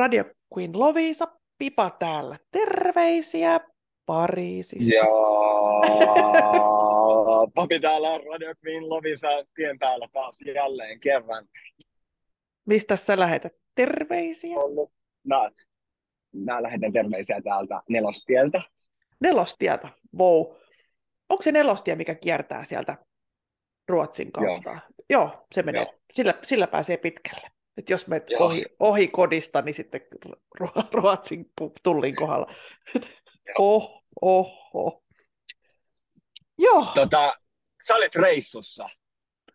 Radio Queen Lovisa, Pipa täällä. Terveisiä Pariisista. Ja Papi täällä Radio Queen Lovisa tien päällä taas jälleen kerran. Mistä sä lähetät terveisiä? Mä, mä lähetän terveisiä täältä nelostieltä. Nelostieltä, wow. Onko se nelostie, mikä kiertää sieltä Ruotsin kautta? Joo, Joo se menee. Joo. Sillä, sillä pääsee pitkälle. Et jos menet ohi, ohi kodista, niin sitten Ruotsin tullin kohdalla. oh, oh, oh. Joo. Tota, sä olit reissussa.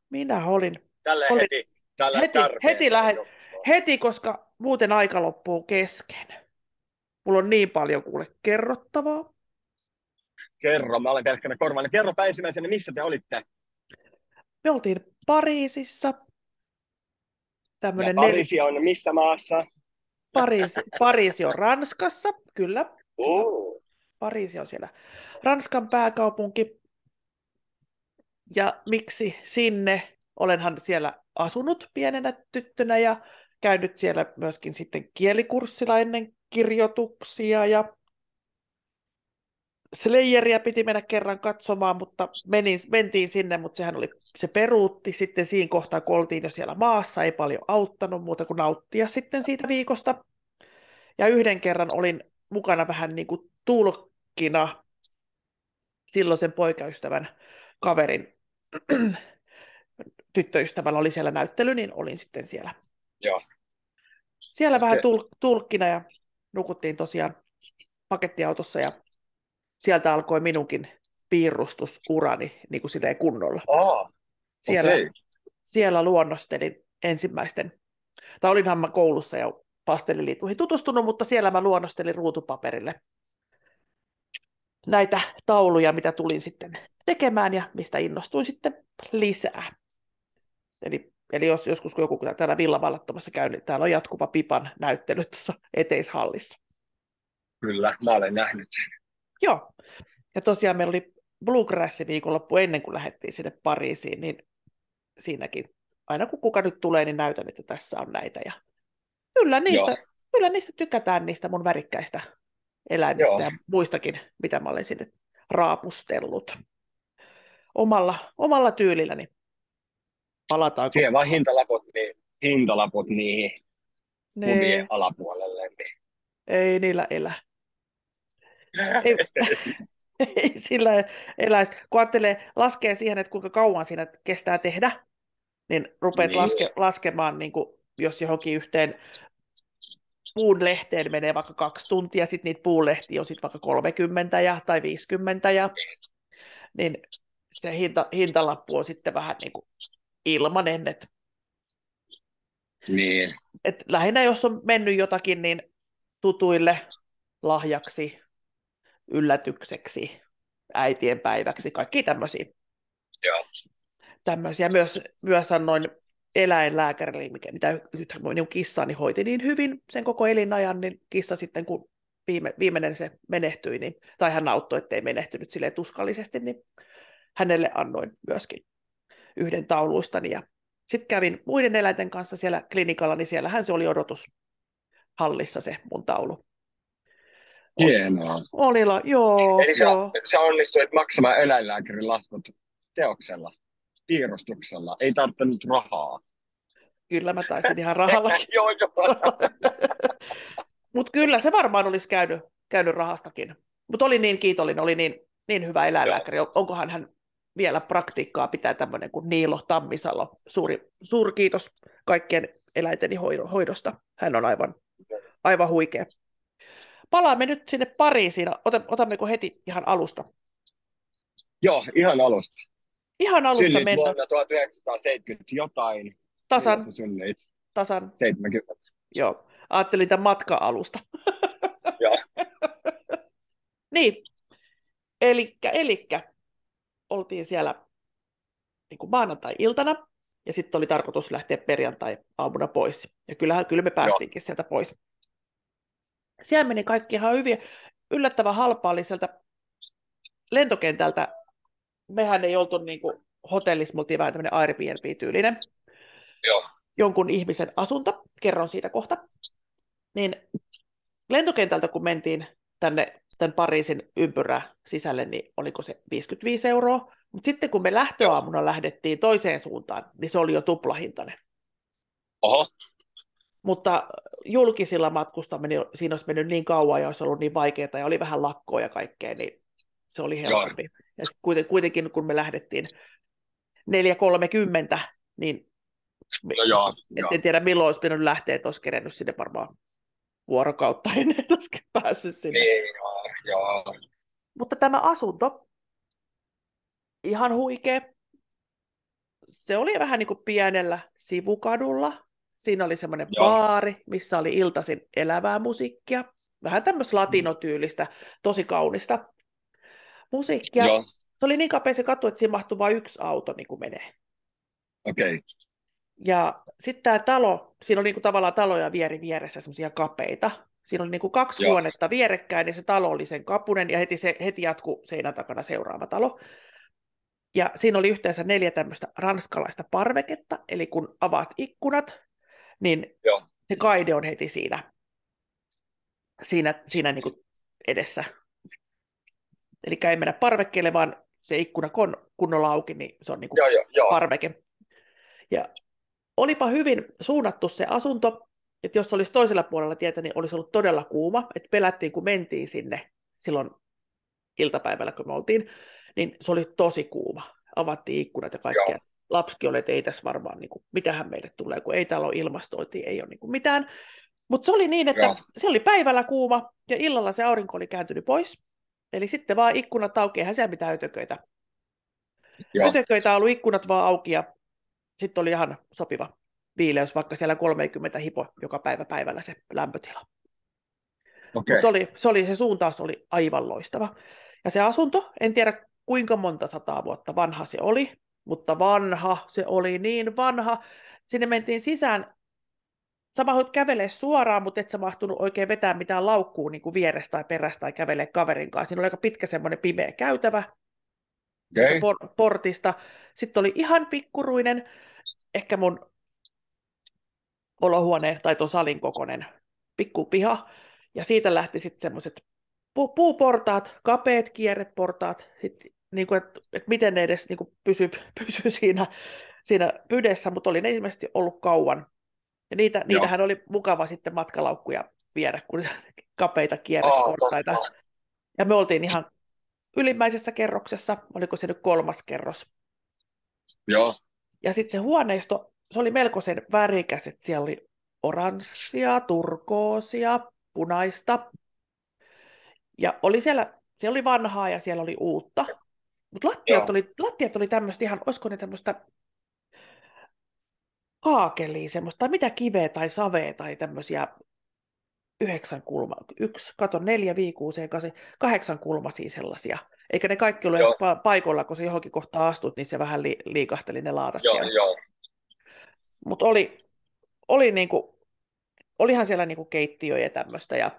Minä olin. Tälle olin. heti, tälle heti, heti, lähe, heti, koska muuten aika loppuu kesken. Mulla on niin paljon kuule kerrottavaa. Kerro, mä olen pelkkänä korvana. Kerro ensimmäisenä, missä te olitte? Me oltiin Pariisissa Tämmönen Pariisi nel... on missä maassa? Pariisi, Pariisi on Ranskassa, kyllä. Oh. Pariisi on siellä Ranskan pääkaupunki. Ja miksi sinne? Olenhan siellä asunut pienenä tyttönä ja käynyt siellä myöskin sitten kielikurssilla ennen kirjoituksia ja Slayeria piti mennä kerran katsomaan, mutta menin, mentiin sinne, mutta sehän oli, se peruutti sitten siinä kohtaa, kun oltiin jo siellä maassa, ei paljon auttanut muuta kuin nauttia sitten siitä viikosta. Ja yhden kerran olin mukana vähän niin kuin tulkkina silloisen poikaystävän kaverin tyttöystävällä oli siellä näyttely, niin olin sitten siellä. Joo. Siellä okay. vähän tul- tulkkina ja nukuttiin tosiaan pakettiautossa ja sieltä alkoi minunkin piirustusurani niin kuin silleen kunnolla. Oh, siellä, okay. siellä luonnostelin ensimmäisten, tai olinhan mä koulussa ja pasteliliituihin tutustunut, mutta siellä mä luonnostelin ruutupaperille näitä tauluja, mitä tulin sitten tekemään ja mistä innostuin sitten lisää. Eli, eli jos joskus kun joku täällä villavallattomassa käy, niin täällä on jatkuva pipan näyttely tuossa eteishallissa. Kyllä, mä olen nähnyt sen. Joo. Ja tosiaan meillä oli Bluegrass viikonloppu ennen kuin lähdettiin sinne Pariisiin, niin siinäkin aina kun kuka nyt tulee, niin näytän, että tässä on näitä. Ja kyllä niistä, kyllä niistä tykätään niistä mun värikkäistä eläimistä Joo. ja muistakin, mitä mä olen sinne raapustellut. Omalla, omalla tyylilläni. Palataan. Siihen vaan hintalaput, niin, hintalaput niihin ne... kumien alapuolelle. Niin. Ei niillä elä ei, ei sillä eläisi. Kun ajattelee, laskee siihen, että kuinka kauan siinä kestää tehdä, niin rupeat niin. Laske, laskemaan, niin kuin, jos johonkin yhteen puun lehteen menee vaikka kaksi tuntia, sitten niitä puulehtiä on sitten vaikka 30 ja, tai 50, ja, niin se hinta, hintalappu on sitten vähän niin kuin ilmanen. Et, niin. et lähinnä jos on mennyt jotakin, niin tutuille lahjaksi yllätykseksi, äitien päiväksi, kaikki tämmöisiä. Joo. Tämmöisiä. Myös, myös annoin eläinlääkärille, mikä, mitä minun kissani hoiti niin hyvin sen koko elinajan, niin kissa sitten, kun viime, viimeinen se menehtyi, niin, tai hän auttoi, ettei menehtynyt sille tuskallisesti, niin hänelle annoin myöskin yhden tauluistani. Ja sitten kävin muiden eläinten kanssa siellä klinikalla, niin siellähän se oli odotushallissa se mun taulu. Hienoa. Olilla, joo. Eli joo. Sä, sä onnistuit maksamaan eläinlääkärin laskut teoksella, piirustuksella. Ei tarvinnut rahaa. Kyllä mä taisin ihan rahallakin. joo, joo. Mutta kyllä se varmaan olisi käynyt, käynyt rahastakin. Mutta oli niin kiitollinen, oli niin, niin hyvä eläinlääkäri. Joo. Onkohan hän vielä praktiikkaa pitää tämmöinen kuin Niilo Tammisalo. Suuri, suuri kiitos kaikkien eläinteni hoidosta. Hän on aivan, aivan huikea palaamme nyt sinne Pariisiin. Otammeko heti ihan alusta? Joo, ihan alusta. Ihan alusta Synnyt mennään. vuonna 1970 jotain. Tasan. Synnyit? Tasan. 70. Joo, ajattelin tämän matka-alusta. Joo. niin, elikkä, elikkä oltiin siellä niin kuin maanantai-iltana, ja sitten oli tarkoitus lähteä perjantai-aamuna pois. Ja kyllähän kyllä me päästiinkin Joo. sieltä pois. Siellä meni kaikki ihan hyvin. Yllättävän halpaa oli sieltä lentokentältä. Mehän ei oltu niin kuin hotellissa, me oltiin vähän tämmöinen Airbnb-tyylinen. Joo. Jonkun ihmisen asunto, kerron siitä kohta. Niin lentokentältä kun mentiin tänne tämän Pariisin ympyrä sisälle, niin oliko se 55 euroa. Mutta sitten kun me lähtöaamuna lähdettiin toiseen suuntaan, niin se oli jo tuplahintainen. Oho. Mutta julkisilla matkustaminen, siinä olisi mennyt niin kauan ja olisi ollut niin vaikeaa ja oli vähän lakkoa ja kaikkea, niin se oli helpompi. Joo. Ja sitten kuitenkin kun me lähdettiin 4.30, niin no joo, en, joo. tiedä milloin olisi pitänyt lähteä, että olisi kerennyt sinne varmaan vuorokautta ennen, että olisi päässyt sinne. Niin, joo, joo. Mutta tämä asunto, ihan huikea. Se oli vähän niin kuin pienellä sivukadulla. Siinä oli semmoinen Joo. baari, missä oli iltaisin elävää musiikkia. Vähän tämmöistä latinotyylistä, tosi kaunista musiikkia. Joo. Se oli niin kapea se katu, että siinä mahtui vain yksi auto niin kuin menee. Okei. Okay. Ja sitten tämä talo, siinä oli niin kuin tavallaan taloja vieri vieressä semmoisia kapeita. Siinä oli niin kuin kaksi Joo. huonetta vierekkäin ja se talo oli sen kapunen ja heti, se, heti jatkuu seinän takana seuraava talo. Ja siinä oli yhteensä neljä tämmöistä ranskalaista parveketta, eli kun avaat ikkunat, niin Joo. se kaide on heti siinä, siinä, siinä niin kuin edessä. Eli ei mennä parvekkeelle, vaan se ikkuna kun kunnolla auki, niin se on niin kuin joo, joo, joo. parveke. Ja olipa hyvin suunnattu se asunto, että jos olisi toisella puolella tietä, niin olisi ollut todella kuuma, että pelättiin, kun mentiin sinne silloin iltapäivällä, kun me oltiin, niin se oli tosi kuuma. Avattiin ikkunat ja kaikkea. Joo. Lapsikin oli, että ei tässä varmaan, niin kuin, mitähän meille tulee, kun ei täällä ole ilmastointia, ei ole niin kuin mitään. Mutta se oli niin, että Joo. se oli päivällä kuuma ja illalla se aurinko oli kääntynyt pois. Eli sitten vaan ikkunat auki, eihän siellä mitään ötököitä. Joo. Ötököitä on ollut ikkunat vaan auki ja sitten oli ihan sopiva viileys, vaikka siellä 30 hipo joka päivä päivällä se lämpötila. Okay. Mutta oli, se, oli, se suuntaus oli aivan loistava. Ja se asunto, en tiedä kuinka monta sataa vuotta vanha se oli, mutta vanha, se oli niin vanha. Sinne mentiin sisään, sä mahdut kävelee suoraan, mutta et sä mahtunut oikein vetää mitään laukkuu niin kuin vierestä tai perästä tai kävelee kaverin kanssa. Siinä oli aika pitkä semmoinen pimeä käytävä okay. por- portista. Sitten oli ihan pikkuruinen, ehkä mun olohuone tai tuon salin kokoinen pikkupiha. Ja siitä lähti sitten semmoiset pu- puuportaat, kapeat kierreportaat, sitten niin kuin, että, että miten ne edes niin kuin pysy, pysy siinä, siinä pydessä, mutta oli ne ilmeisesti ollut kauan. Ja niitä, niitähän oli mukava sitten matkalaukkuja viedä, kun kapeita kierreportaita. Oh, ja me oltiin ihan ylimmäisessä kerroksessa, oliko se nyt kolmas kerros. Joo. Ja sitten se huoneisto, se oli melkoisen värikäs, että siellä oli oranssia, turkoosia, punaista. Ja oli siellä, siellä oli vanhaa ja siellä oli uutta. Mutta lattiat oli, lattiat oli tämmöistä ihan, olisiko ne tämmöistä kaakeliä semmoista, tai mitä kiveä tai savea tai tämmöisiä yhdeksän kulma, yksi, kato, neljä, viisi, kuusi, kasi, kahdeksan kulmasia sellaisia. Eikä ne kaikki ole edes paikoilla, kun se johonkin kohtaan astut, niin se vähän li, liikahteli ne laatat joo, siellä. Joo. Mutta oli, oli niinku, olihan siellä niinku keittiöjä ja tämmöistä, ja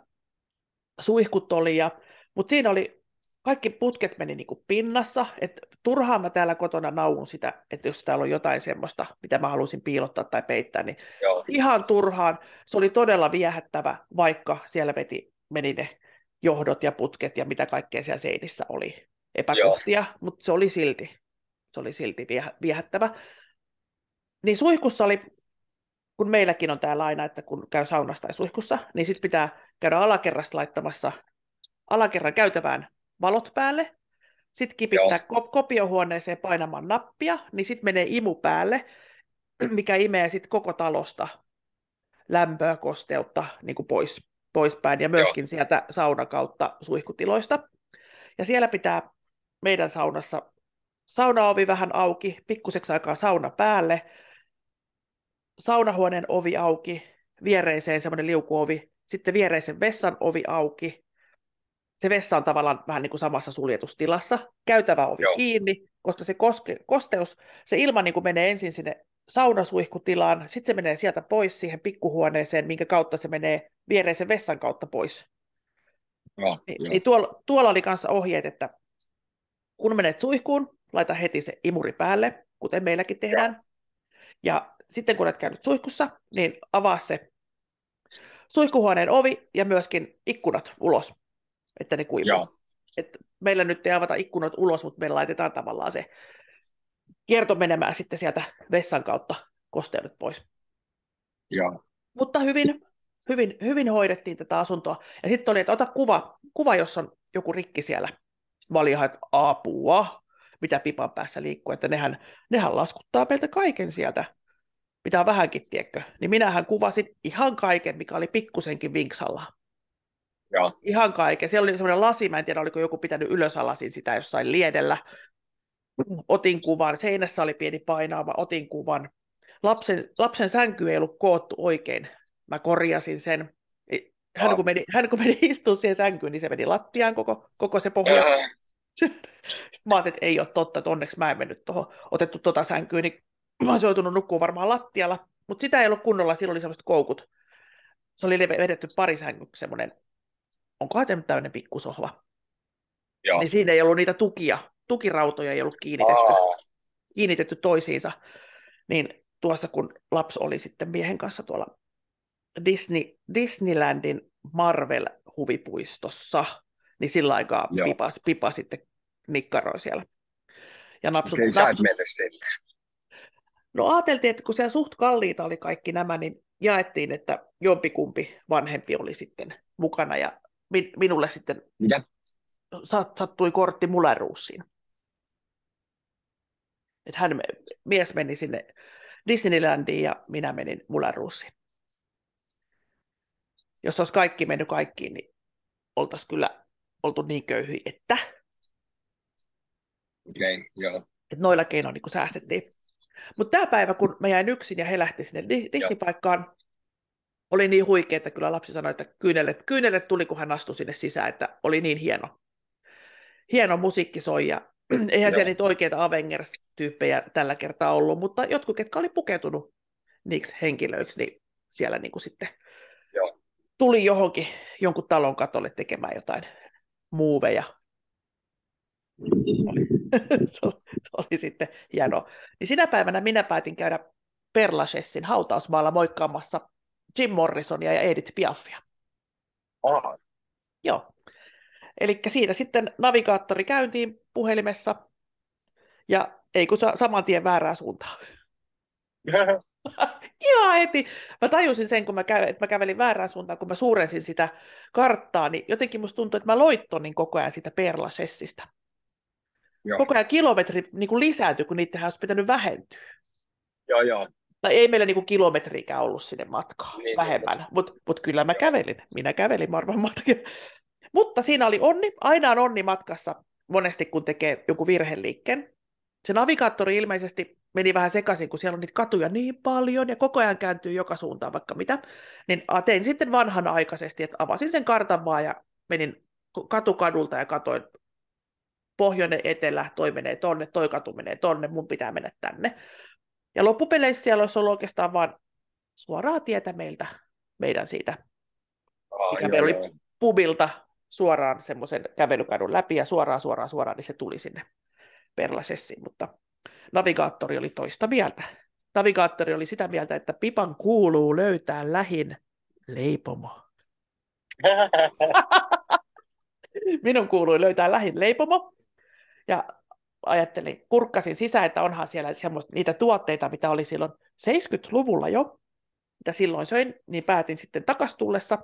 suihkut oli, ja, mutta siinä oli kaikki putket meni niin kuin pinnassa, että turhaan mä täällä kotona nauun sitä, että jos täällä on jotain semmoista, mitä mä haluaisin piilottaa tai peittää, niin Joo. ihan turhaan. Se oli todella viehättävä, vaikka siellä veti, meni ne johdot ja putket ja mitä kaikkea siellä seinissä oli epäkohtia, Joo. mutta se oli silti, se oli silti viehättävä. Niin suihkussa oli, kun meilläkin on täällä aina, että kun käy saunassa tai suihkussa, niin sitten pitää käydä alakerrasta laittamassa alakerran käytävään valot päälle, sitten kipittää Joo. kopiohuoneeseen painamaan nappia, niin sitten menee imu päälle, mikä imee sitten koko talosta lämpöä, kosteutta niin kuin pois, poispäin ja myöskin Joo. sieltä saunan kautta suihkutiloista. Ja siellä pitää meidän saunassa saunaovi vähän auki, pikkuseksi aikaa sauna päälle, saunahuoneen ovi auki, viereiseen semmoinen liukuovi, sitten viereisen vessan ovi auki, se vessa on tavallaan vähän niin kuin samassa suljetustilassa, käytävä ovi Joo. kiinni, koska se koske, kosteus, se ilma niin kuin menee ensin sinne saunasuihkutilaan, sitten se menee sieltä pois siihen pikkuhuoneeseen, minkä kautta se menee viereisen vessan kautta pois. No, Ni, niin tuolla, tuolla oli kanssa ohjeet, että kun menet suihkuun, laita heti se imuri päälle, kuten meilläkin tehdään. Joo. Ja sitten kun olet käynyt suihkussa, niin avaa se suihkuhuoneen ovi ja myöskin ikkunat ulos, että ne kuivuu. Joo. Et meillä nyt ei avata ikkunat ulos, mutta me laitetaan tavallaan se kierto menemään sitten sieltä vessan kautta kosteudet pois. Joo. Mutta hyvin, hyvin, hyvin hoidettiin tätä asuntoa. Ja sitten oli, että ota kuva, kuva, jos on joku rikki siellä. Sitten mä olin ihan, että apua, mitä pipan päässä liikkuu, että nehän, nehän laskuttaa meiltä kaiken sieltä, mitä on vähänkin, tiekkö. Niin minähän kuvasin ihan kaiken, mikä oli pikkusenkin vinksalla. Joo. Ihan kaiken. Siellä oli semmoinen lasi, mä en tiedä, oliko joku pitänyt ylösalasin sitä jossain liedellä. Otin kuvan, seinässä oli pieni painaava, otin kuvan. Lapsen, lapsen sänky ei ollut koottu oikein. Mä korjasin sen. Hän kun meni, hän kun meni istumaan siihen sänkyyn, niin se meni lattiaan koko, koko se pohja. Äh, Sitten mä ajattelin, että ei ole totta, että onneksi mä en mennyt tuohon otettu tota sänkyyn, niin mä olisin joutunut nukkua varmaan lattialla. Mutta sitä ei ollut kunnolla, silloin oli semmoiset koukut. Se oli vedetty parisängyksi semmoinen, onkohan se nyt tämmöinen pikkusohva. Joo. Niin siinä ei ollut niitä tukia, tukirautoja ei ollut kiinnitetty, Aa, kiinnitetty toisiinsa. Niin tuossa kun lapsi oli sitten miehen kanssa tuolla Disney, Disneylandin Marvel-huvipuistossa, niin sillä aikaa Joo. pipa, pipa sitten nikkaroi siellä. Ja napsut, et napsut, sinne. no ajateltiin, että kun siellä suht kalliita oli kaikki nämä, niin jaettiin, että jompikumpi vanhempi oli sitten mukana ja min, minulle sitten Mitä? sat, sattui kortti Muleruussiin. Että hän, mies meni sinne Disneylandiin ja minä menin Muleruussiin. Jos olisi kaikki mennyt kaikkiin, niin oltaisiin kyllä oltu niin köyhiä, että, Okei, joo. että noilla keinoin niin säästettiin. Mutta tämä päivä, kun mä jäin yksin ja he lähti sinne Di- Disney-paikkaan, oli niin huikea, että kyllä lapsi sanoi, että kyynelet, kyynelet tuli, kun hän astui sinne sisään, että oli niin hieno. Hieno musiikki soi ja eihän Joo. siellä niitä oikeita Avengers-tyyppejä tällä kertaa ollut, mutta jotkut, ketkä oli pukeutunut niiksi henkilöiksi, niin siellä niin kuin sitten Joo. tuli johonkin jonkun talon katolle tekemään jotain muuveja. Oli, se, oli, se oli sitten hieno. Niin sinä päivänä minä päätin käydä Perlachessin hautausmaalla moikkaamassa Jim Morrisonia ja Edith Piafia. Aha. Joo. Eli siitä sitten navigaattori käyntiin puhelimessa ja ei kun sa- saman tien väärää suuntaan. Ihan heti. Mä tajusin sen, kun mä, käy, että mä kävelin väärään suuntaan, kun mä suurensin sitä karttaa, niin jotenkin musta tuntui, että mä loittonin koko ajan sitä Perlachessista. joo. Koko ajan kilometrit niin kuin lisääntyi, kun niitä olisi pitänyt vähentyä. joo, joo. Tai ei meillä niinku kilometriikään ollut sinne matkaa, Niin, niin, niin, vähemmän, mutta mut kyllä mä kävelin. Minä kävelin varmaan matkin. Mutta siinä oli onni, aina on onni matkassa monesti, kun tekee joku virheliikkeen. Se navigaattori ilmeisesti meni vähän sekaisin, kun siellä on niitä katuja niin paljon ja koko ajan kääntyy joka suuntaan vaikka mitä. Niin tein sitten vanhanaikaisesti, että avasin sen kartan vaan ja menin katukadulta ja katoin pohjoinen, etelä, toi menee tonne, toi katu menee tonne, mun pitää mennä tänne. Ja loppupeleissä siellä olisi ollut oikeastaan vain suoraa tietä meiltä, meidän siitä Aa, mikä joo, meillä oli joo. pubilta suoraan semmoisen kävelykadun läpi ja suoraan, suoraan, suoraan, niin se tuli sinne Perlasessiin, mutta navigaattori oli toista mieltä. Navigaattori oli sitä mieltä, että Pipan kuuluu löytää lähin leipomo. Minun kuului löytää lähin leipomo. Ja ajattelin, kurkkasin sisään, että onhan siellä semmoista, niitä tuotteita, mitä oli silloin 70-luvulla jo, mitä silloin söin, niin päätin sitten takastullessa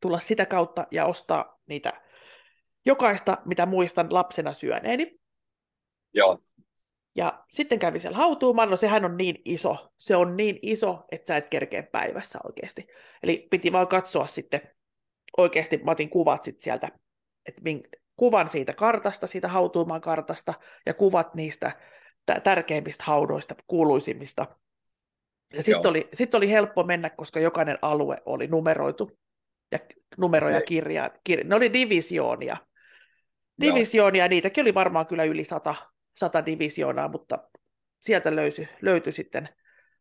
tulla sitä kautta ja ostaa niitä jokaista, mitä muistan lapsena syöneeni. Joo, Ja sitten kävin siellä hautuumaan, no sehän on niin iso, se on niin iso, että sä et kerkeä päivässä oikeasti. Eli piti vaan katsoa sitten, oikeasti mä otin kuvat sitten sieltä, että kuvan siitä kartasta, siitä hautuumaan kartasta, ja kuvat niistä tä- tärkeimmistä haudoista, kuuluisimmista. Ja Joo. sitten oli, sit oli helppo mennä, koska jokainen alue oli numeroitu, ja numeroja Okei. kirjaa, kir, ne oli divisioonia. Joo. Divisioonia, niitäkin oli varmaan kyllä yli sata, sata divisioonaa, mutta sieltä löytyi, löytyi sitten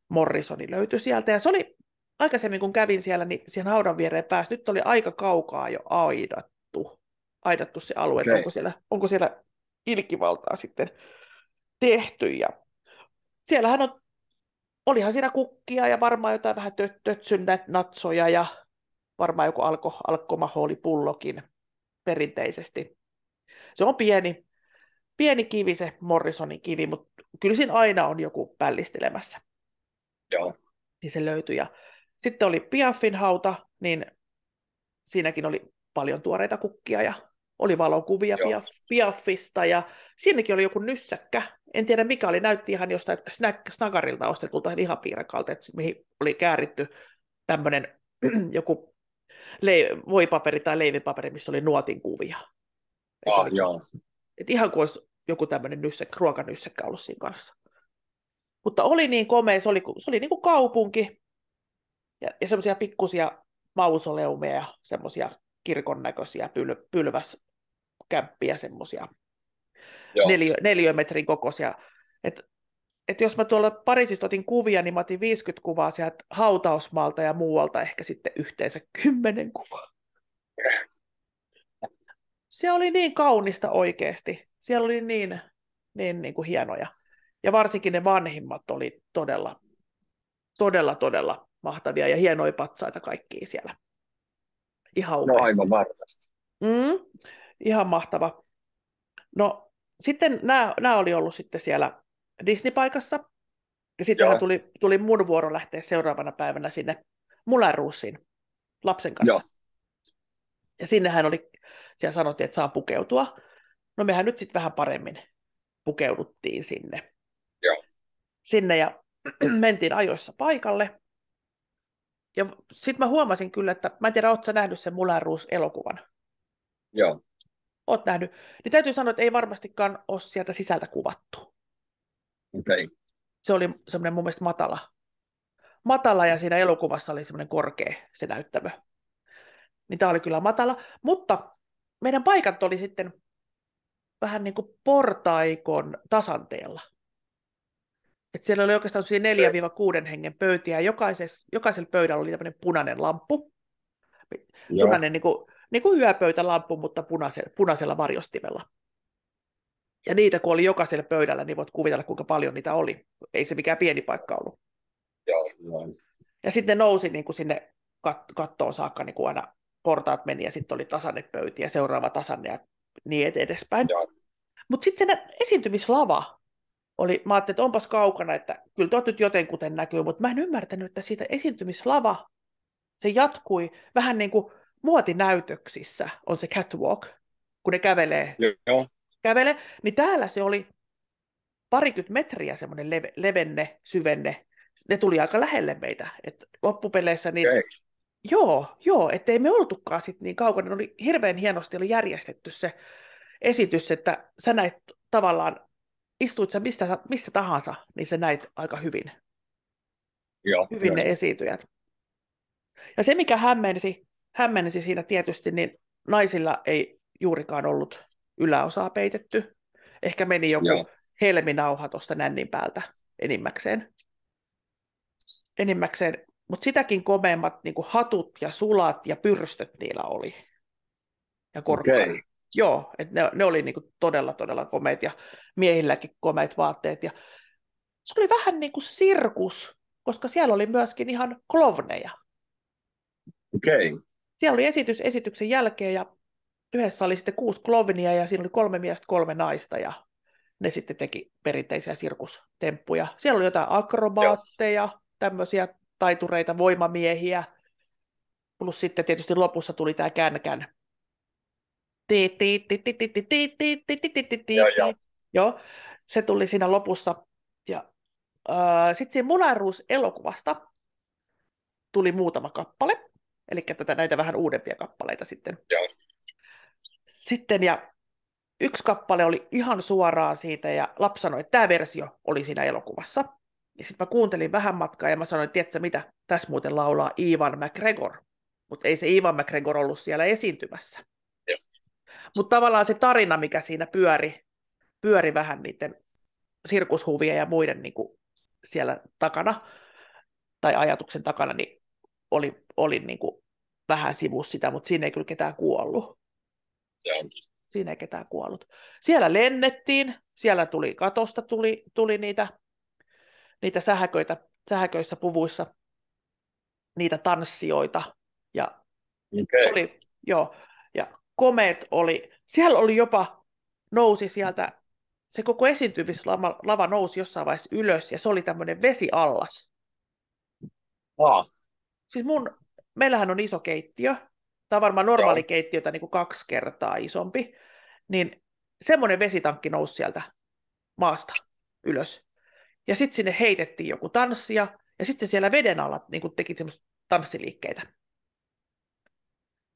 Morrisoni löytyi sieltä. Ja se oli aikaisemmin, kun kävin siellä, niin siihen haudan viereen pääsi. Nyt oli aika kaukaa jo aidattu, aidattu se alue, Okei. onko siellä, onko siellä ilkivaltaa sitten tehty. Ja siellähän on, olihan siinä kukkia ja varmaan jotain vähän tö, tötsyn natsoja ja varmaan joku alko, alkomahoolipullokin perinteisesti. Se on pieni, pieni kivi se Morrisonin kivi, mutta kyllä siinä aina on joku pällistelemässä. Joo. Niin se löytyi. Ja sitten oli Piaffin hauta, niin siinäkin oli paljon tuoreita kukkia ja oli valokuvia Piaff, Piaffista ja siinäkin oli joku nyssäkkä. En tiedä mikä oli, näytti ihan jostain snack, snagarilta ostetulta lihapiirakalta, että mihin oli kääritty tämmöinen joku le- voipaperi tai leivipaperi, missä oli nuotin kuvia. Ah, et joo. Et ihan kuin olisi joku tämmöinen nyssek, ruokanyssäkkä ollut siinä kanssa. Mutta oli niin komea, se oli, se oli niin kuin kaupunki ja, ja semmoisia pikkusia mausoleumeja ja semmoisia kirkon näköisiä pyl, pylväskämppiä, semmoisia neljö, neliömetrin kokoisia. Et, et jos mä tuolla Pariisista otin kuvia, niin mä otin 50 kuvaa sieltä hautausmaalta ja muualta ehkä sitten yhteensä 10 kuvaa. Se oli niin kaunista oikeasti. Siellä oli niin, niin, niin kuin hienoja. Ja varsinkin ne vanhimmat oli todella, todella, todella mahtavia ja hienoja patsaita kaikkia siellä. Ihan upea. No aivan varmasti. Mm, ihan mahtava. No sitten nämä, nämä oli ollut sitten siellä Disney-paikassa. Ja sitten tuli, tuli mun vuoro lähteä seuraavana päivänä sinne Mulanruussiin lapsen kanssa. Joo. Ja sinnehän oli, siellä sanottiin, että saa pukeutua. No mehän nyt sitten vähän paremmin pukeuduttiin sinne. Joo. Sinne ja mentiin ajoissa paikalle. Ja sitten mä huomasin kyllä, että mä en tiedä, ootko nähnyt sen Moulin elokuvan Joo. Oot nähnyt. Niin täytyy sanoa, että ei varmastikaan ole sieltä sisältä kuvattu. Okay. Se oli semmoinen mun mielestä matala. Matala ja siinä elokuvassa oli semmoinen korkea se näyttämö. Niin tämä oli kyllä matala. Mutta meidän paikat oli sitten vähän niin kuin portaikon tasanteella. Et siellä oli oikeastaan 4-6 hengen pöytiä, ja jokaisella pöydällä oli tämmöinen punainen lamppu. Joo. Punainen niin kuin, niin kuin yöpöytälamppu, mutta punaisella, punaisella varjostimella. Ja niitä kun oli jokaisella pöydällä, niin voit kuvitella, kuinka paljon niitä oli. Ei se mikään pieni paikka ollut. Joo, joo. Ja sitten ne nousi niin kuin sinne kat- kattoon saakka, niin kuin aina portaat meni, ja sitten oli tasanne pöytiä, seuraava tasanne ja niin edespäin. Mutta sitten se esiintymislava oli, mä ajattelin, että onpas kaukana, että kyllä tuot nyt jotenkuten näkyy, mutta mä en ymmärtänyt, että siitä esiintymislava, se jatkui vähän niin kuin muotinäytöksissä on se catwalk, kun ne kävelee. Joo. Kävele, niin täällä se oli parikymmentä metriä semmoinen leve, levenne, syvenne. Ne tuli aika lähelle meitä. Et loppupeleissä niin okay. Joo, joo, ettei me oltukaan sit niin kaukana. Ne oli hirveän hienosti oli järjestetty se esitys, että sä näit tavallaan, istuit sä mistä, missä tahansa, niin sä näit aika hyvin, joo, hyvin joo. ne esiintyjät. Ja se, mikä hämmensi, hämmensi siinä tietysti, niin naisilla ei juurikaan ollut yläosaa peitetty. Ehkä meni joku joo. helminauha tuosta nännin päältä enimmäkseen. Enimmäkseen mutta sitäkin komeimmat niin hatut ja sulat ja pyrstöt niillä oli. Ja korkkarit. Okay. Joo, että ne, ne oli niin todella, todella komeet ja miehilläkin komeet vaatteet. Ja se oli vähän niin kuin sirkus, koska siellä oli myöskin ihan klovneja. Okei. Okay. Siellä oli esitys esityksen jälkeen ja yhdessä oli sitten kuusi klovnia ja siinä oli kolme miestä, kolme naista ja ne sitten teki perinteisiä sirkustemppuja. Siellä oli jotain akrobaatteja, Joo. tämmöisiä taitureita, voimamiehiä. Plus sitten tietysti lopussa tuli tämä känkän. Joo, se tuli siinä lopussa. Ja sitten siinä Munaruus-elokuvasta tuli muutama kappale, eli tätä, näitä vähän uudempia kappaleita sitten. Joo. Sitten ja yksi kappale oli ihan suoraan siitä, ja lapsi sanoi, että tämä versio oli siinä elokuvassa. Ja sitten mä kuuntelin vähän matkaa ja mä sanoin, että tiedätkö mitä, tässä muuten laulaa Ivan McGregor. Mutta ei se Ivan McGregor ollut siellä esiintymässä. Mutta tavallaan se tarina, mikä siinä pyöri, pyöri vähän niiden sirkushuvien ja muiden niin kuin siellä takana, tai ajatuksen takana, niin oli, oli niin kuin vähän sivus sitä, mutta siinä ei kyllä ketään kuollut. Siinä ei ketään kuollut. Siellä lennettiin, siellä tuli katosta, tuli, tuli niitä niitä sähköitä, sähköissä puvuissa, niitä tanssijoita ja Okay. Oli, joo. Ja komeet oli, siellä oli jopa, nousi sieltä, se koko esiintymislava lava nousi jossain vaiheessa ylös, ja se oli tämmöinen vesiallas. Ah, Siis mun, meillähän on iso keittiö, tämä on varmaan normaali Joo. keittiötä niin kuin kaksi kertaa isompi, niin semmoinen vesitankki nousi sieltä maasta ylös. Ja sitten sinne heitettiin joku tanssia, ja sitten se siellä veden alla niin kuin teki semmoista tanssiliikkeitä.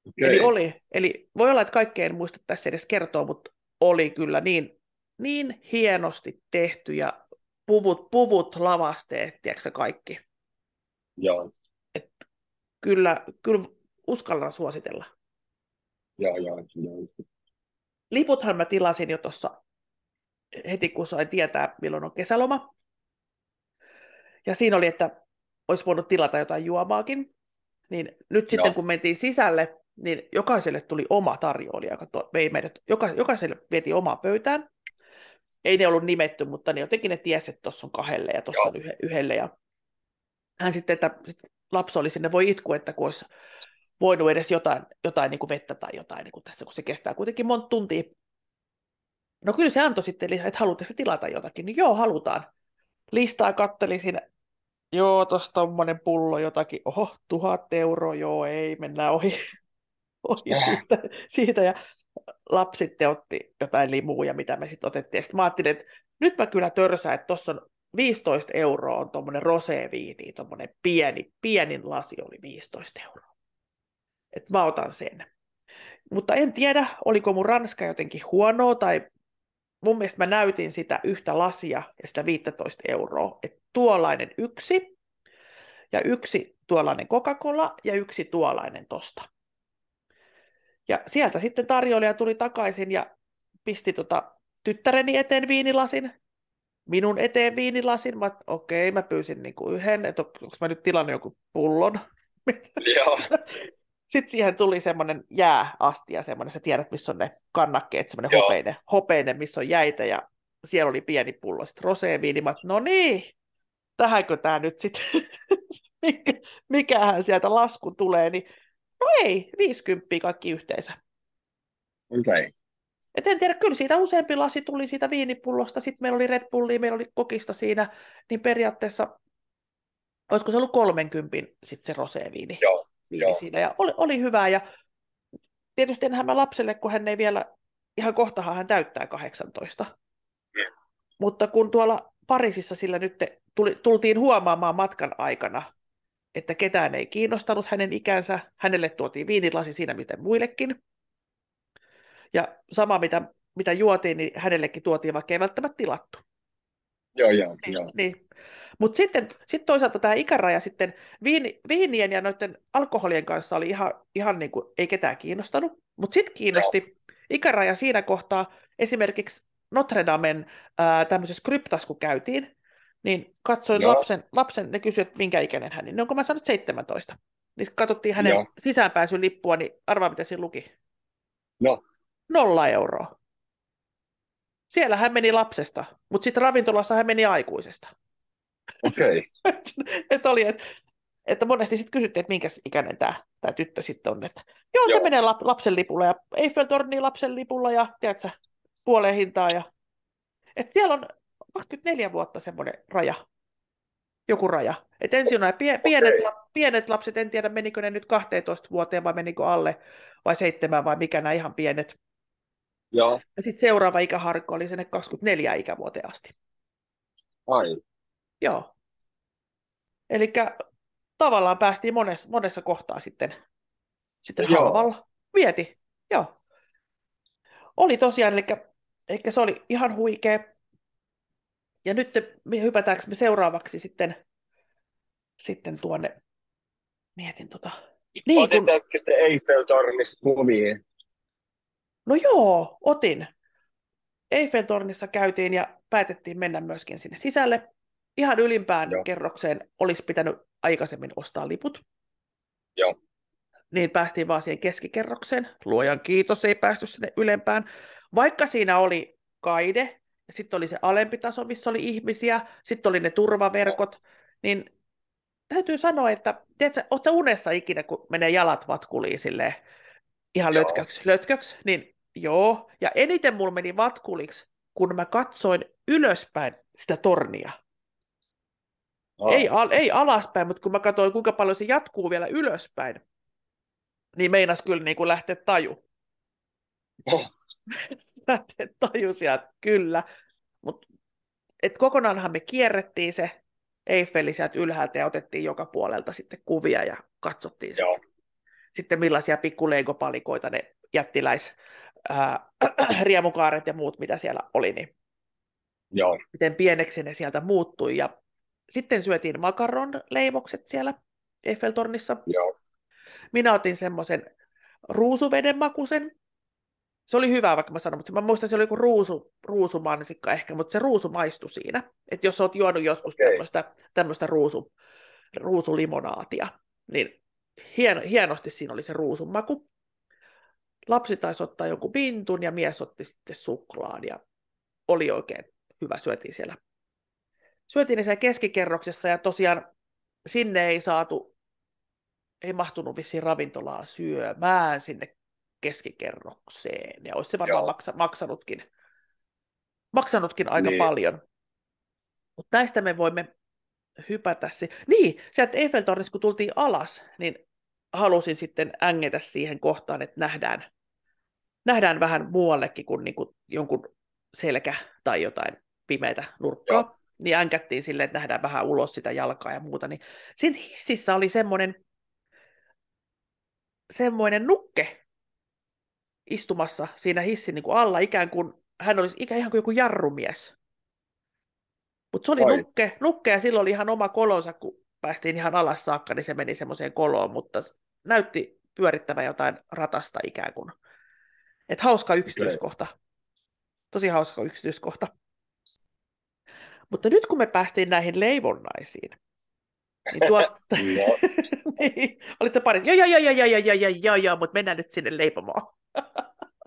okay. Eli oli, eli voi olla, että kaikkea en muista tässä edes kertoa, mutta oli kyllä niin, niin hienosti tehty ja puvut, puvut lavasteet, tiedätkö kaikki. Joo, Kyllä, kyllä uskallan suositella. joo, joo, joo. Liputhan mä tilasin jo tuossa heti, kun sain tietää, milloin on kesäloma. Ja siinä oli, että olisi voinut tilata jotain juomaakin. Niin nyt sitten, Joo. kun mentiin sisälle, niin jokaiselle tuli oma tarjoilija, joka vei meidät, joka, jokaiselle vietiin omaa pöytään. Ei ne ollut nimetty, mutta ne jotenkin ne tiesi, että tuossa on kahdelle ja tuossa on yhdelle. Ja hän sitten, että sit lapsi oli sinne, voi itku, että kun olisi voinut edes jotain, jotain niin kuin vettä tai jotain niin kuin tässä, kun se kestää kuitenkin monta tuntia. No kyllä se antoi sitten, lisää, että haluatteko tilata jotakin. Niin joo, halutaan. Listaa katteli siinä, joo, tuossa tommonen pullo jotakin, oho, tuhat euroa, joo, ei, mennään ohi, ohi Äh. siitä, siitä. Ja lapsi otti jotain limuja, mitä me sitten otettiin. Sitten mä ajattelin, että nyt mä kyllä törsään, että tuossa on 15 euroa on tuommoinen roséviini, tuommoinen pieni, pienin lasi oli 15 euroa. Että mä otan sen. Mutta en tiedä, oliko mun ranska jotenkin huonoa tai mun mielestä mä näytin sitä yhtä lasia ja sitä 15 euroa, että tuollainen yksi ja yksi tuollainen Coca-Cola ja yksi tuollainen tosta. Ja sieltä sitten tarjoilija tuli takaisin ja pisti tota tyttäreni eteen viinilasin, minun eteen viinilasin. Mä, okei, mä pyysin niinku yhden, että onko mä nyt tilannut joku pullon. Joo, Sitten siihen tuli semmoinen jääastia, semmoinen, sä tiedät, missä on ne kannakkeet, semmoinen Joo. hopeinen, hopeinen, missä on jäitä, ja siellä oli pieni pullo, sitten roséviini, mä, no niin, tähänkö tämä nyt sitten, Mikä, mikähän sieltä lasku tulee, niin no ei, 50 kaikki yhteensä. okei. Okay. Et en tiedä, kyllä siitä useampi lasi tuli siitä viinipullosta, sitten meillä oli Red Bullia, meillä oli kokista siinä, niin periaatteessa, olisiko se ollut 30 sitten se roséviini Joo, viini joo. siinä. Ja oli, oli hyvää ja tietysti enhän mä lapselle, kun hän ei vielä, ihan kohtahan hän täyttää 18. Mm. Mutta kun tuolla Pariisissa sillä nyt tuli, tultiin huomaamaan matkan aikana, että ketään ei kiinnostanut hänen ikänsä, hänelle tuotiin viinilasi siinä miten muillekin. Ja sama mitä, mitä juotiin, niin hänellekin tuotiin, vaikka ei välttämättä tilattu. joo, joo, Niin, joo. niin. Mutta sitten sit toisaalta tämä ikäraja sitten viini, viinien ja noiden alkoholien kanssa oli ihan, ihan niin kuin, ei ketään kiinnostanut. Mutta sitten kiinnosti ikäraja siinä kohtaa esimerkiksi Notre Damen ää, tämmöisessä kryptas, kun käytiin, niin katsoin Joo. lapsen, lapsen, ne kysyivät, että minkä ikäinen hän, niin onko mä sanonut 17. Niin katsottiin hänen Joo. sisäänpääsyn lippua, niin arvaa mitä siinä luki. No, Nolla euroa. Siellä hän meni lapsesta, mutta sitten ravintolassa hän meni aikuisesta. okei. Okay. että oli, että, että monesti sitten kysyttiin, että minkä ikäinen tämä, tyttö sitten on. Että, joo, se Joo. menee lap, lapsen lipulla ja Eiffeltorniin lapsen lipulla ja tiedätkö, puoleen hintaa. Ja, että siellä on 24 vuotta semmoinen raja, joku raja. Että ensin on nämä pie, pienet, la, pienet lapset, en tiedä menikö ne nyt 12 vuoteen vai menikö alle vai seitsemään vai mikä nämä ihan pienet. Joo, Ja sitten seuraava ikäharkko oli sinne 24 ikävuoteen asti. ai. Joo. Eli tavallaan päästiin monessa, monessa kohtaa sitten, sitten Joo. halvalla. Vieti, joo. Oli tosiaan, eli, eli se oli ihan huikea. Ja nyt me hypätäänkö me seuraavaksi sitten, sitten tuonne, mietin tota, niin kun, Otetaanko sitten Eiffel-tornissa kuvia? No joo, otin. Eiffeltornissa käytiin ja päätettiin mennä myöskin sinne sisälle. Ihan ylimpään Joo. kerrokseen olisi pitänyt aikaisemmin ostaa liput. Joo. Niin päästiin vaan siihen keskikerrokseen. Luojan kiitos, ei päästy sinne ylempään. Vaikka siinä oli kaide, ja sitten oli se alempi taso, missä oli ihmisiä, sitten oli ne turvaverkot, niin täytyy sanoa, että tiedätkö, ootko unessa ikinä, kun menee jalat vatkuliin silleen, ihan lötköksi, lötköksi, niin joo. Ja eniten mulla meni vatkuliksi, kun mä katsoin ylöspäin sitä tornia. Ei, al, ei alaspäin, mutta kun mä katsoin, kuinka paljon se jatkuu vielä ylöspäin, niin meinas kyllä niin kuin lähteä taju. Oh. lähteä taju sieltä, kyllä. Mut, et kokonaanhan me kierrettiin se Eiffeli sieltä ylhäältä ja otettiin joka puolelta sitten kuvia ja katsottiin Joo. sitten, sitten millaisia pikkuleikopalikoita ne jättiläis ää, riemukaaret ja muut, mitä siellä oli, niin Joo. miten pieneksi ne sieltä muuttui. Ja sitten syötiin makaronleivokset siellä Eiffeltornissa. Joo. Minä otin semmoisen ruusuveden makuisen. Se oli hyvä, vaikka mä sanon, mutta mä muistan, se oli joku ruusu, ruusumansikka ehkä, mutta se ruusu maistui siinä. Että jos oot juonut joskus okay. tämmöistä, tämmöistä ruusu, ruusulimonaatia, niin hien, hienosti siinä oli se ruusun maku. Lapsi taisi ottaa jonkun pintun ja mies otti sitten suklaan ja oli oikein hyvä, syötiin siellä. Syötiin ne siellä keskikerroksessa ja tosiaan sinne ei saatu, ei mahtunut vissiin ravintolaan syömään sinne keskikerrokseen. Ja olisi se varmaan maksa, maksanutkin, maksanutkin aika niin. paljon. Mutta näistä me voimme hypätä. Si- niin, sieltä Eiffeltornissa kun tultiin alas, niin halusin sitten ängetä siihen kohtaan, että nähdään, nähdään vähän muuallekin kuin, niin kuin jonkun selkä tai jotain pimeitä nurkkaa. Joo. Niin änkättiin silleen, että nähdään vähän ulos sitä jalkaa ja muuta. Niin siinä hississä oli semmoinen, semmoinen nukke istumassa siinä hissin niin kuin alla, ikään kuin hän olisi ikään ihan kuin joku jarrumies. Mutta se oli nukke, nukke ja silloin oli ihan oma kolonsa, kun päästiin ihan alas saakka, niin se meni semmoiseen koloon, mutta näytti pyörittävän jotain ratasta ikään kuin. Et hauska yksityiskohta. Tosi hauska yksityiskohta. Mutta nyt kun me päästiin näihin leivonnaisiin, niin tuo... niin, olitko pari? Joo, joo, joo, joo, joo, joo, joo, joo, joo, mutta mennään nyt sinne leipomaan.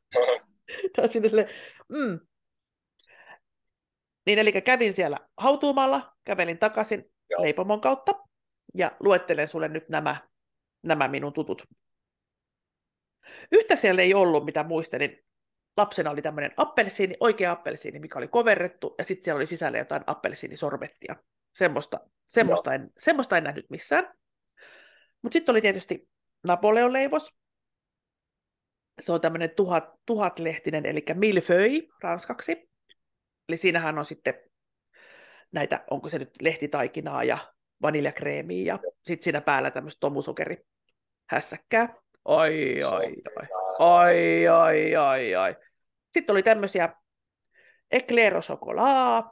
sinne mm. Niin, eli kävin siellä hautuumalla, kävelin takaisin Joo. leipomon kautta ja luettelen sulle nyt nämä, nämä minun tutut. Yhtä siellä ei ollut, mitä muistelin. Lapsena oli tämmöinen appelsiini, oikea appelsiini, mikä oli koverrettu, ja sitten siellä oli sisällä jotain appelsiinisorbettia. Semmoista, semmoista, en, semmoista en nähnyt missään. Mutta sitten oli tietysti Napoleon leivos. Se on tämmöinen tuhat, tuhatlehtinen, eli millefeuille ranskaksi. Eli siinähän on sitten näitä, onko se nyt lehtitaikinaa ja vaniljakreemiä ja sitten siinä päällä tämmöistä tomusokeri hässäkkää. Ai, ai, ai, ai, ai, ai, ai. Sitten oli tämmöisiä eclair chocolat,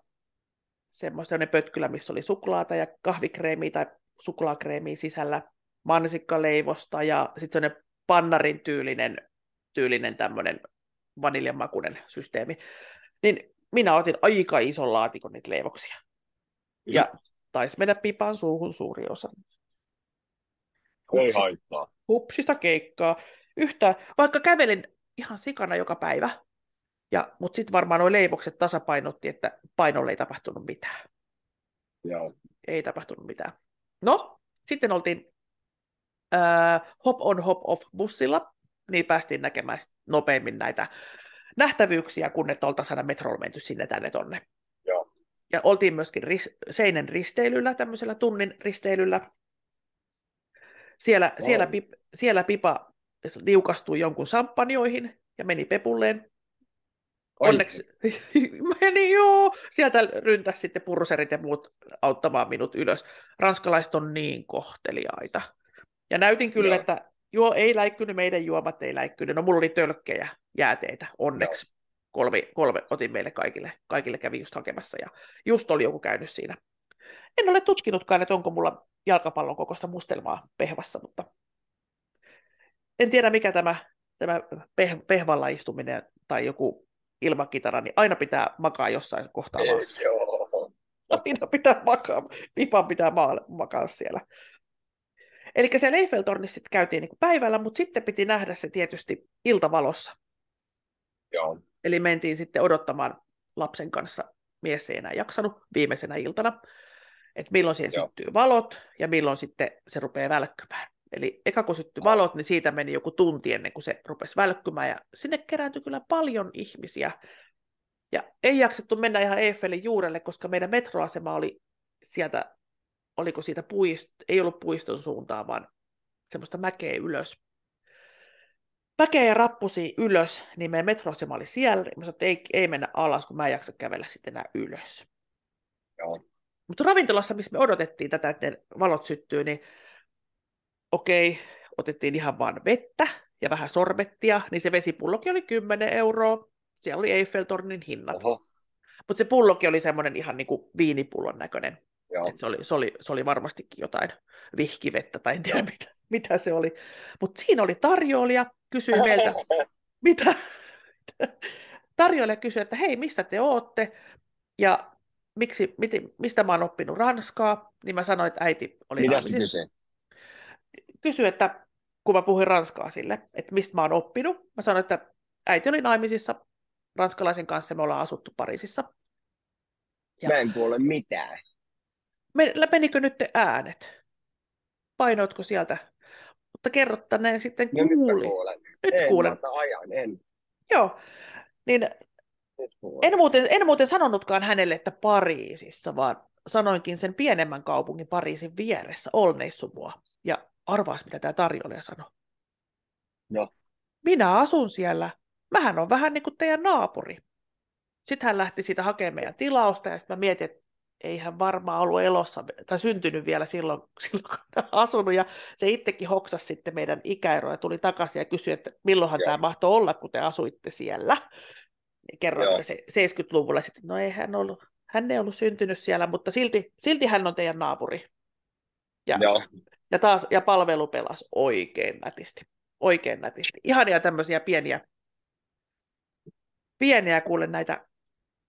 semmoinen pötkylä, missä oli suklaata ja kahvikreemiä tai suklaakreemiä sisällä, mansikkaleivosta ja sitten semmoinen pannarin tyylinen, tyylinen tämmöinen vaniljamakuinen systeemi. Niin minä otin aika ison laatikon niitä leivoksia. Ja. Taisi mennä pipan suuhun suuri osa. Hupsista, Ei haittaa. Hupsista keikkaa. Yhtä, vaikka kävelin ihan sikana joka päivä, ja, mutta sitten varmaan nuo leivokset tasapainotti, että painolle ei tapahtunut mitään. Joo. Ei tapahtunut mitään. No, sitten oltiin äh, hop on hop off bussilla, niin päästiin näkemään nopeammin näitä nähtävyyksiä, kun ne oltaisiin aina metrolla menty sinne tänne tonne. Ja oltiin myöskin ris- Seinen risteilyllä, tämmöisellä tunnin risteilyllä. Siellä, no. siellä, pip, siellä pipa liukastui jonkun samppanjoihin ja meni pepulleen. Onneksi meni joo. Sieltä ryntäsi sitten purserit ja muut auttamaan minut ylös. Ranskalaiset on niin kohteliaita. Ja näytin kyllä, joo. että Juo, ei läikkynyt, meidän juomat ei läikkynyt. No mulla oli tölkkejä, jääteitä, onneksi. Joo. Kolme, kolme otin meille kaikille, kaikille kävi just hakemassa ja just oli joku käynyt siinä. En ole tutkinutkaan, että onko mulla jalkapallon kokoista mustelmaa pehvassa, mutta en tiedä mikä tämä, tämä peh, pehvalla istuminen tai joku ilmakitara, niin aina pitää makaa jossain kohtaa maassa. Aina pitää makaa, pipan pitää maa, makaa siellä. Eli se Eiffeltornissa käytiin niin päivällä, mutta sitten piti nähdä se tietysti iltavalossa. Joo. Eli mentiin sitten odottamaan lapsen kanssa, mies ei enää jaksanut viimeisenä iltana, että milloin siihen Joo. syttyy valot ja milloin sitten se rupeaa välkkymään. Eli eka kun syttyi valot, niin siitä meni joku tunti ennen kuin se rupesi välkkymään, ja sinne kerääntyi kyllä paljon ihmisiä. Ja ei jaksettu mennä ihan Eiffelin juurelle, koska meidän metroasema oli sieltä, oliko siitä puist, ei ollut puiston suuntaan, vaan semmoista mäkeä ylös. Mäkeä ja rappusi ylös, niin meidän metroasema oli siellä. Mä sanoin, että ei, ei mennä alas, kun mä en jaksa kävellä sitten enää ylös. Joo. Mutta ravintolassa, missä me odotettiin tätä, että ne valot syttyy, niin okei, otettiin ihan vaan vettä ja vähän sorbettia, niin se vesipullokin oli 10 euroa. Siellä oli Eiffeltornin hinnat. Oho. Mutta se pullokin oli semmoinen ihan niin kuin viinipullon näköinen. Joo. Et se, oli, se, oli, se oli varmastikin jotain vihkivettä tai en tiedä mitä, mitä se oli. Mutta siinä oli tarjoilija, kysyi meiltä, mitä? Tarjoilija kysyi, että hei, mistä te ootte? Ja miksi, miten, mistä mä oon oppinut ranskaa? Niin mä sanoin, että äiti oli Mitä naimisissa. kysyi? Kysyi, että kun mä puhuin ranskaa sille, että mistä mä oon oppinut. Mä sanoin, että äiti oli naimisissa ranskalaisen kanssa ja me ollaan asuttu Pariisissa. Ja- Mä en kuule mitään. Men- Menikö nyt te äänet? Painoitko sieltä? Mutta kerrottaneen sitten No nyt kuulin. kuulen. Nyt en, kuulen. ajan, en. Joo. Niin Nyt en muuten, en muuten sanonutkaan hänelle, että Pariisissa, vaan sanoinkin sen pienemmän kaupungin Pariisin vieressä, Olneissumua. Ja arvaas, mitä tämä tarjoilija sanoi. No. Minä asun siellä. Mähän on vähän niin kuin teidän naapuri. Sitten hän lähti siitä hakemaan meidän tilausta ja sitten mä mietin, että ei hän varmaan ollut elossa tai syntynyt vielä silloin, silloin kun asunut. Ja se itsekin hoksasi sitten meidän ikäeroa ja tuli takaisin ja kysyi, että milloinhan Joo. tämä mahtoi olla, kun te asuitte siellä. Niin kerroin, Joo. että se 70-luvulla sitten, no ei hän ollut, hän ei ollut syntynyt siellä, mutta silti, silti hän on teidän naapuri. Ja, Joo. ja, taas, ja palvelu pelasi oikein nätisti. Oikein nätisti. Ihania tämmöisiä pieniä, pieniä kuule näitä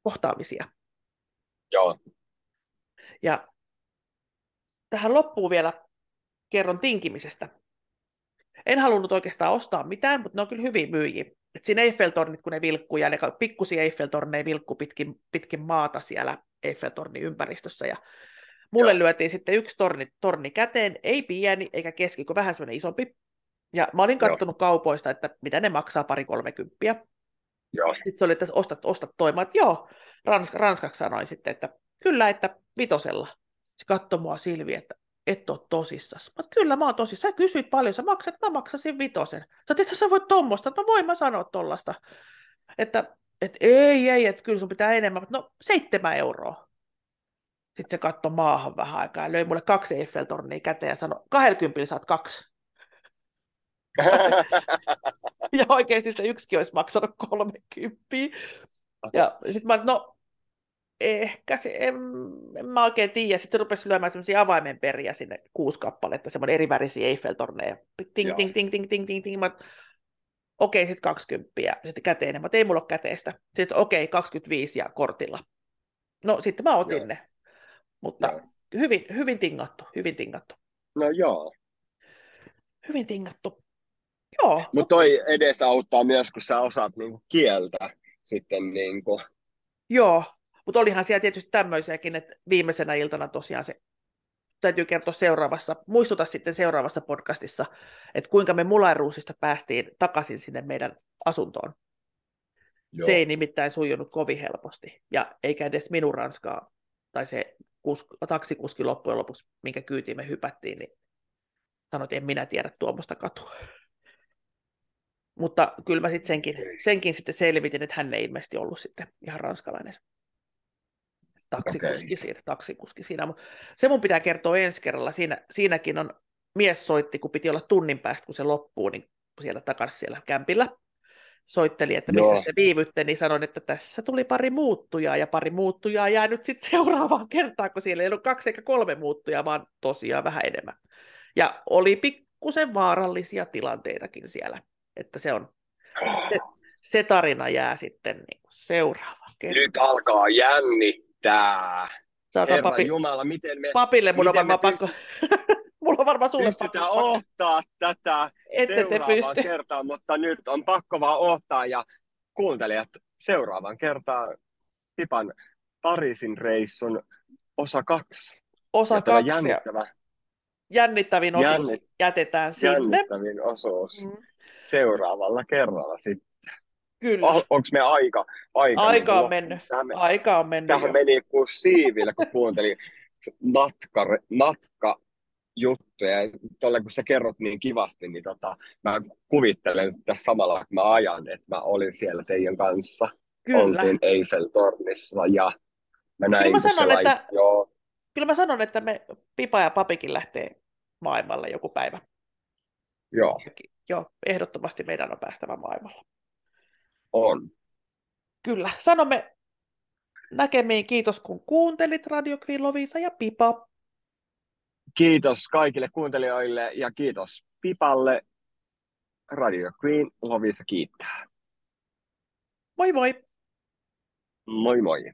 kohtaamisia. Joo. Ja tähän loppuun vielä kerron tinkimisestä. En halunnut oikeastaan ostaa mitään, mutta ne on kyllä hyviä myyjiä. Et siinä Eiffeltornit, kun ne vilkkuu, ja ne pikkusia Eiffeltorneja vilkkuu pitkin, pitkin maata siellä Eiffeltornin ympäristössä. Ja mulle Joo. lyötiin sitten yksi torni, torni käteen, ei pieni eikä keski, kun vähän semmoinen isompi. Ja mä olin Joo. katsonut kaupoista, että mitä ne maksaa pari kolmekymppiä. Joo. Sitten se oli, että ostat, ostat toimaa, että joo, Rans, ranskaksi sanoin sitten, että kyllä, että vitosella. Se katsoi mua Silvi, että et ole tosissas. Mä, kyllä mä oon tosissaan. Sä kysyit paljon, sä maksat, mä maksasin vitosen. Sä että sä voit tommosta. No voin mä sanoa tollasta. Että et ei, ei, että kyllä sun pitää enemmän. Mutta No seitsemän euroa. Sitten se katsoi maahan vähän aikaa ja löi mulle kaksi Eiffeltornia käteen ja sanoi, 20 saat kaksi. Ja oikeasti se yksikin olisi maksanut 30. Ja sitten mä, no ehkä se, en, en mä oikein tiedä. Sitten rupesi lyömään semmoisia avaimenperiä sinne kuusi kappaletta, semmoinen erivärisiä Eiffeltorneja. Ting, ting, ting, ting, ting, ting, ting. Mä, okei, sitten 20 ja sitten käteinen. Mä tein mulla ole käteistä. Sitten okei, 25 ja kortilla. No sitten mä otin Joo. ne. Mutta Joo. hyvin, hyvin tingattu, hyvin tingattu. No joo. Hyvin tingattu. Joo, Mutta toi edesauttaa myös, kun sä osaat niinku kieltä sitten niinku. Joo, mutta olihan siellä tietysti tämmöisiäkin, että viimeisenä iltana tosiaan se täytyy kertoa seuraavassa, muistuta sitten seuraavassa podcastissa, että kuinka me Mulairuusista päästiin takaisin sinne meidän asuntoon. Joo. Se ei nimittäin sujunut kovin helposti, ja eikä edes minun ranskaa, tai se kus, taksikuski loppujen lopuksi, minkä kyytiin me hypättiin, niin sanoi, että en minä tiedä tuommoista katua. Mutta kyllä mä sitten senkin, senkin sitten selvitin, että hän ei ilmeisesti ollut sitten ihan ranskalainen taksikuski, Okei. siinä, taksikuski siinä. Se mun pitää kertoa ensi kerralla. Siinä, siinäkin on, mies soitti, kun piti olla tunnin päästä, kun se loppuu, niin siellä takaisin siellä kämpillä. Soitteli, että missä Joo. te viivytte, niin sanoin, että tässä tuli pari muuttujaa, ja pari muuttujaa jää nyt sitten seuraavaan kertaan, kun siellä ei ollut kaksi eikä kolme muuttujaa, vaan tosiaan vähän enemmän. Ja oli pikkusen vaarallisia tilanteitakin siellä, että se on, se, se tarina jää sitten niin seuraavaan kertaan. Nyt alkaa jännittää. Saatan Herra papi, Jumala, miten me papille mun on varmaan pakko, mulla on varmaan sulle pystytään pakko, ohtaa tätä ette te seuraavaan pysty. kertaan, mutta nyt on pakko vaan ohtaa ja kuuntelijat seuraavan kertaan Pipan Pariisin reissun osa kaksi. osa Ja kaksi jännittävä, jännittävin osuus jännit, jätetään sinne. jännittävin osuus Mm, seuraavalla kerralla sitten. Kyllä, Oh, Onko me aika, aika, aika on mennyt. Tähän, Aika on mennyt tähän jo. meni kuin siivillä, kun kuuntelin natka, natka juttuja. Ja Tuolla kun sä kerrot niin kivasti, niin tota, mä kuvittelen tässä samalla, kun mä ajan, että mä olin siellä teidän kanssa. Kyllä. Oltiin Eiffel-tornissa ja mä näin, Kyllä mä sanon, että, joo, kyllä mä sanon, että me Pipa ja Papikin lähtee maailmalle joku päivä. joo, Joo, ehdottomasti meidän on päästävä maailmalle. On. Kyllä, sanomme näkemiin. Kiitos kun kuuntelit Radio Queen Lovisa ja Pipa. Kiitos kaikille kuuntelijoille ja kiitos Pipalle. Radio Queen Lovisa kiittää. Moi moi! Moi moi.